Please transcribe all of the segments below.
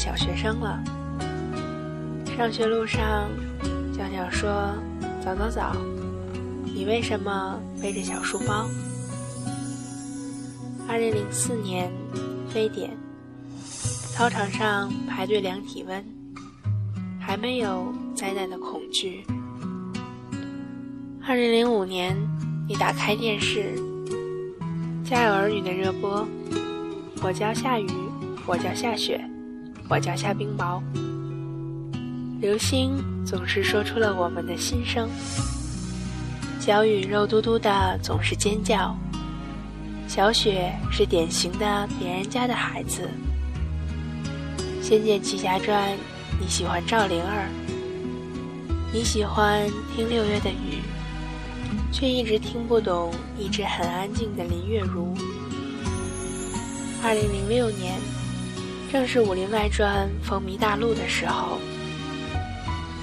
小学生了。上学路上，娇娇说：“早早早，你为什么背着小书包？”二零零四年，非典，操场上排队量体温，还没有灾难的恐惧。二零零五年，你打开电视，《家有儿女》的热播，我叫下雨，我叫下雪，我叫夏冰雹。流星总是说出了我们的心声，小雨肉嘟嘟的总是尖叫。小雪是典型的别人家的孩子，《仙剑奇侠传》，你喜欢赵灵儿，你喜欢听六月的雨，却一直听不懂一直很安静的林月如。二零零六年，正是《武林外传》风靡大陆的时候，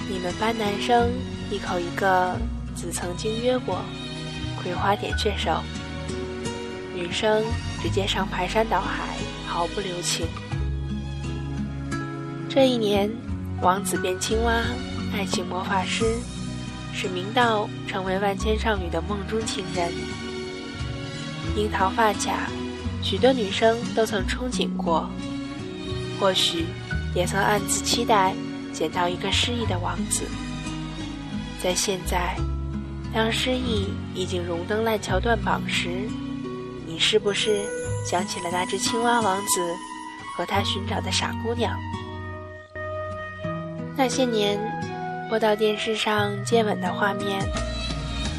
你们班男生一口一个子曾经约过，葵花点穴手。女生直接上排山倒海，毫不留情。这一年，王子变青蛙，爱情魔法师，使明道成为万千少女的梦中情人。樱桃发卡，许多女生都曾憧憬过，或许也曾暗自期待捡到一个失意的王子。在现在，当失意已经荣登烂桥断榜时。你是不是想起了那只青蛙王子和他寻找的傻姑娘？那些年，播到电视上接吻的画面，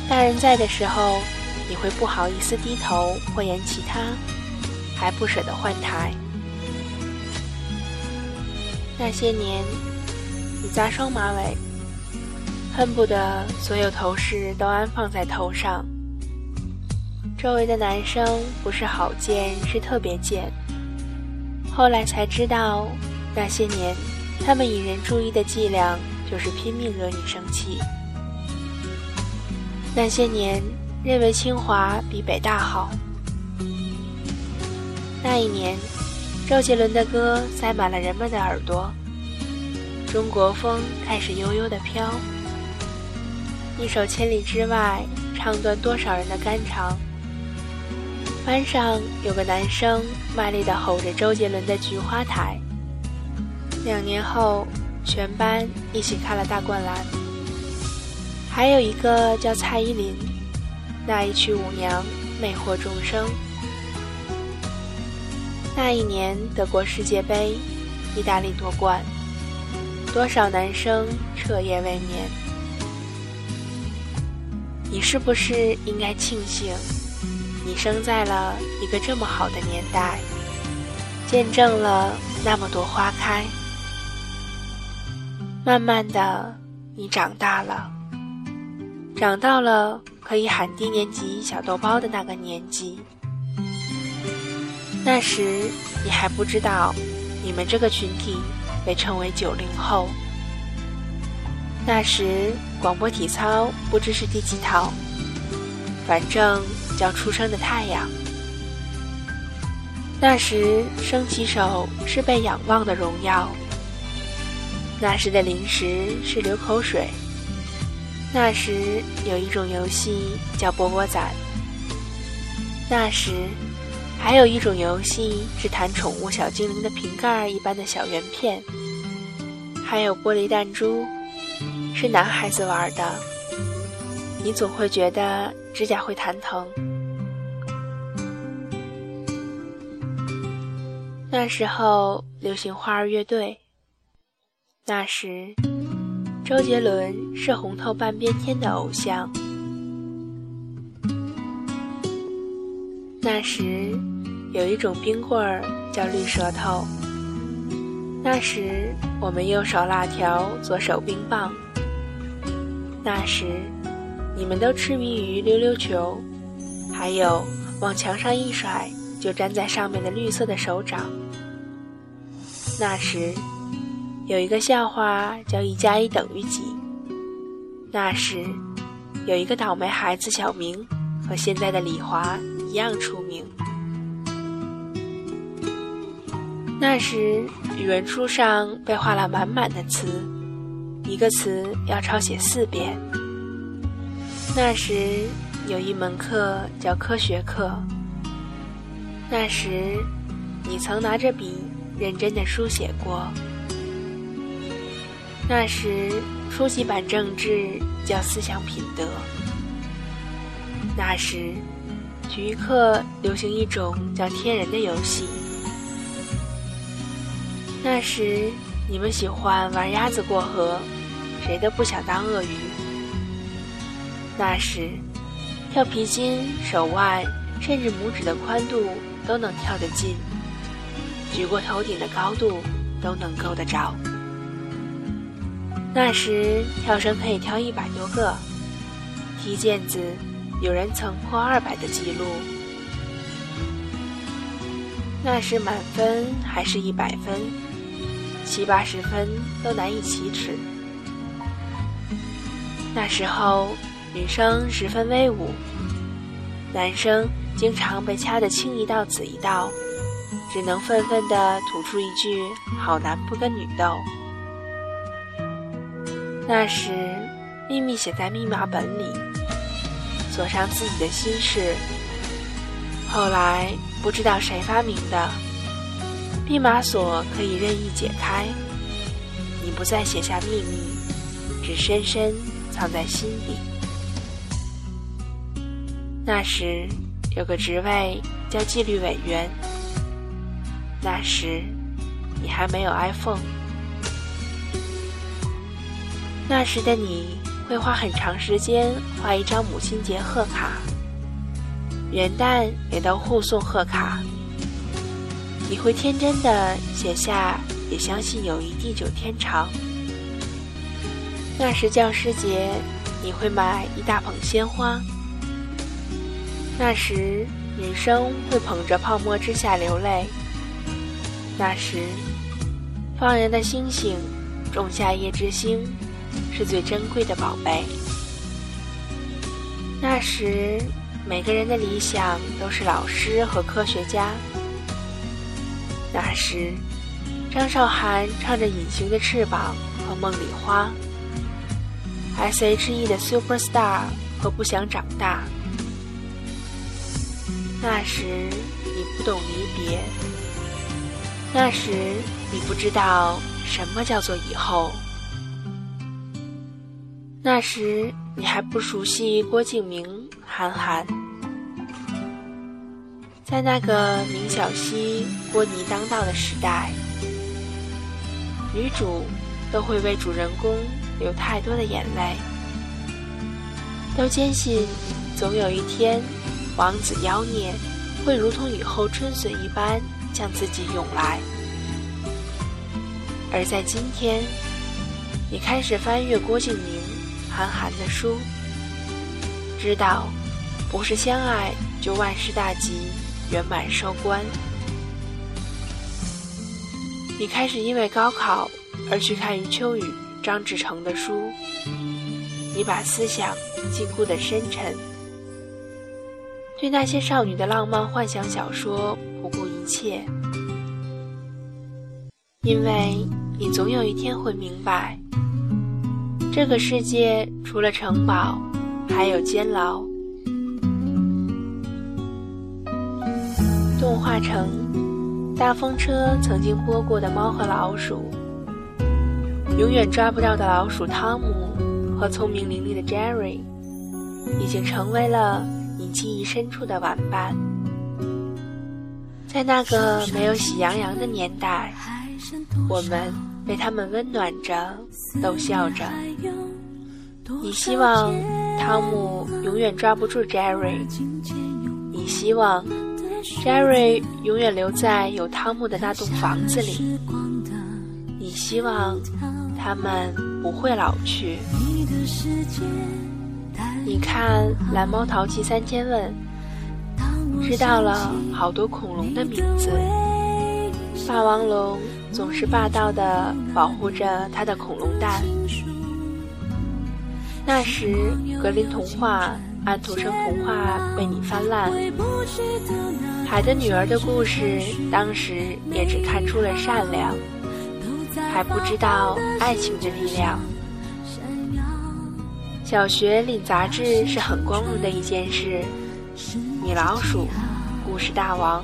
大人在的时候，你会不好意思低头或言其他，还不舍得换台。那些年，你扎双马尾，恨不得所有头饰都安放在头上。周围的男生不是好贱，是特别贱。后来才知道，那些年他们引人注意的伎俩就是拼命惹你生气。那些年认为清华比北大好。那一年，周杰伦的歌塞满了人们的耳朵，中国风开始悠悠的飘。一首《千里之外》，唱断多少人的肝肠。班上有个男生卖力的吼着周杰伦的《菊花台》。两年后，全班一起看了大灌篮。还有一个叫蔡依林，那一曲《舞娘》魅惑众生。那一年德国世界杯，意大利夺冠，多少男生彻夜未眠。你是不是应该庆幸？你生在了一个这么好的年代，见证了那么多花开。慢慢的，你长大了，长到了可以喊低年级小豆包的那个年纪。那时你还不知道，你们这个群体被称为九零后。那时广播体操不知是第几套，反正。叫出生的太阳。那时升旗手是被仰望的荣耀。那时的零食是流口水。那时有一种游戏叫波波攒。那时还有一种游戏是弹宠物小精灵的瓶盖一般的小圆片。还有玻璃弹珠，是男孩子玩的。你总会觉得指甲会弹疼。那时候流行花儿乐队。那时，周杰伦是红透半边天的偶像。那时，有一种冰棍儿叫绿舌头。那时，我们右手辣条，左手冰棒。那时，你们都痴迷于溜溜球，还有往墙上一甩。就粘在上面的绿色的手掌。那时，有一个笑话叫“一加一等于几”。那时，有一个倒霉孩子小明，和现在的李华一样出名。那时语文书上被画了满满的词，一个词要抄写四遍。那时有一门课叫科学课。那时你曾拿着笔认真的书写过。那时初级版政治叫思想品德。那时体育课流行一种叫天人的游戏。那时，你们喜欢玩鸭子过河，谁都不想当鳄鱼。那时，跳皮筋，手腕甚至拇指的宽度都能跳得近，举过头顶的高度都能够得着。那时，跳绳可以跳一百多个，踢毽子有人曾破二百的记录。那时，满分还是一百分。七八十分都难以启齿。那时候，女生十分威武，男生经常被掐得青一道紫一道，只能愤愤地吐出一句“好男不跟女斗”。那时，秘密写在密码本里，锁上自己的心事。后来，不知道谁发明的。密码锁可以任意解开，你不再写下秘密，只深深藏在心底。那时有个职位叫纪律委员。那时你还没有 iPhone。那时的你会花很长时间画一张母亲节贺卡，元旦也都互送贺卡。你会天真的写下，也相信友谊地久天长。那时教师节，你会买一大捧鲜花。那时女生会捧着泡沫之下流泪。那时放人的星星，种下夜之星，是最珍贵的宝贝。那时每个人的理想都是老师和科学家。那时，张韶涵唱着《隐形的翅膀》和《梦里花》，S.H.E 的《Superstar》和《不想长大》。那时你不懂离别，那时你不知道什么叫做以后，那时你还不熟悉郭敬明、韩寒。在那个明晓溪、郭泥当道的时代，女主都会为主人公流太多的眼泪，都坚信总有一天，王子妖孽会如同雨后春笋一般向自己涌来。而在今天，你开始翻阅郭敬明、韩寒的书，知道不是相爱就万事大吉。圆满收官。你开始因为高考而去看余秋雨、张志成的书。你把思想禁锢的深沉，对那些少女的浪漫幻想小说不顾一切，因为你总有一天会明白，这个世界除了城堡，还有监牢。动画城，大风车曾经播过的《猫和老鼠》，永远抓不到的老鼠汤姆和聪明伶俐的 Jerry，已经成为了你记忆深处的玩伴。在那个没有喜羊羊的年代，我们被他们温暖着，逗笑着。你希望汤姆永远抓不住 Jerry，你希望。Jerry 永远留在有汤姆的那栋房子里。你希望他们不会老去。你看《蓝猫淘气三千问》，知道了好多恐龙的名字。霸王龙总是霸道的保护着他的恐龙蛋。那时格林童话安徒生童话为你翻烂。海的女儿的故事，当时也只看出了善良，还不知道爱情的力量。小学领杂志是很光荣的一件事。米老鼠，故事大王，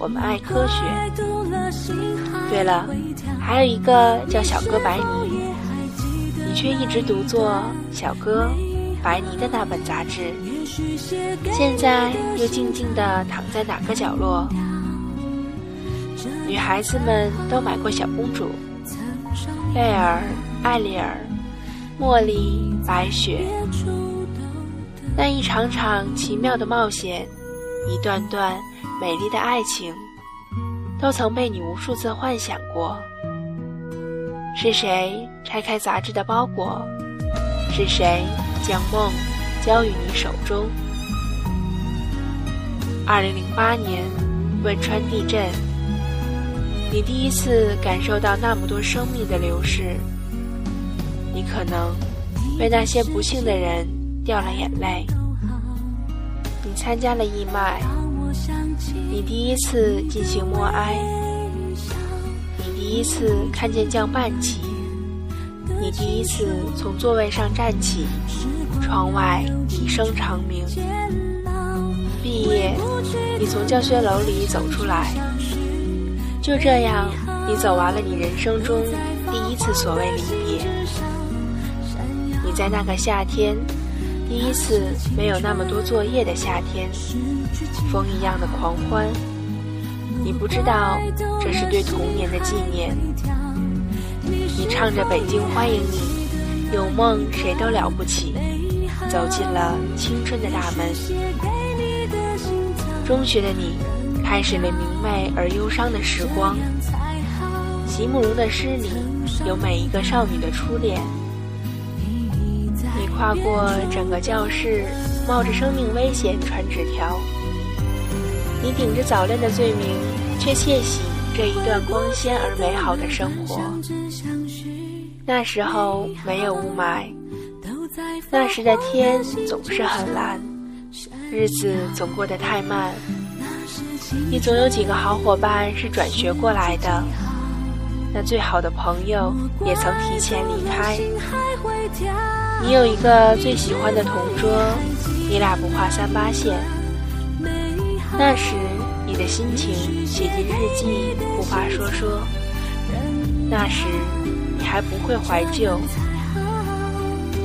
我们爱科学。对了，还有一个叫小哥白尼，你却一直读作小哥白尼的那本杂志，现在又静静地躺在哪个角落？女孩子们都买过小公主，贝尔、艾丽尔、茉莉、白雪。那一场场奇妙的冒险，一段段美丽的爱情，都曾被你无数次幻想过。是谁拆开杂志的包裹？是谁将梦交予你手中？二零零八年汶川地震，你第一次感受到那么多生命的流逝，你可能为那些不幸的人。掉了眼泪。你参加了义卖，你第一次进行默哀，你第一次看见降半旗，你第一次从座位上站起，窗外一声长鸣。毕业，你从教学楼里走出来，就这样，你走完了你人生中第一次所谓离别。你在那个夏天。第一次没有那么多作业的夏天，风一样的狂欢。你不知道这是对童年的纪念。你唱着《北京欢迎你》，有梦谁都了不起，走进了青春的大门。中学的你，开始了明媚而忧伤的时光。席慕容的诗里有每一个少女的初恋。跨过整个教室，冒着生命危险传纸条。你顶着早恋的罪名，却窃喜这一段光鲜而美好的生活。那时候没有雾霾，那时的天总是很蓝，日子总过得太慢。你总有几个好伙伴是转学过来的，那最好的朋友也曾提前离开。你有一个最喜欢的同桌，你俩不画三八线。那时你的心情写进日记，不话说说。那时你还不会怀旧。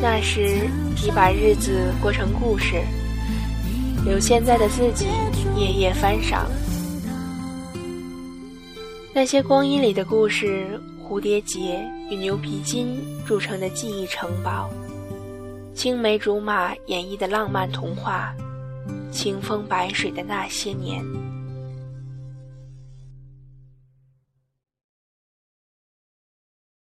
那时你把日子过成故事，留现在的自己夜夜翻赏。那些光阴里的故事，蝴蝶结与牛皮筋铸成的记忆城堡。青梅竹马演绎的浪漫童话，清风白水的那些年。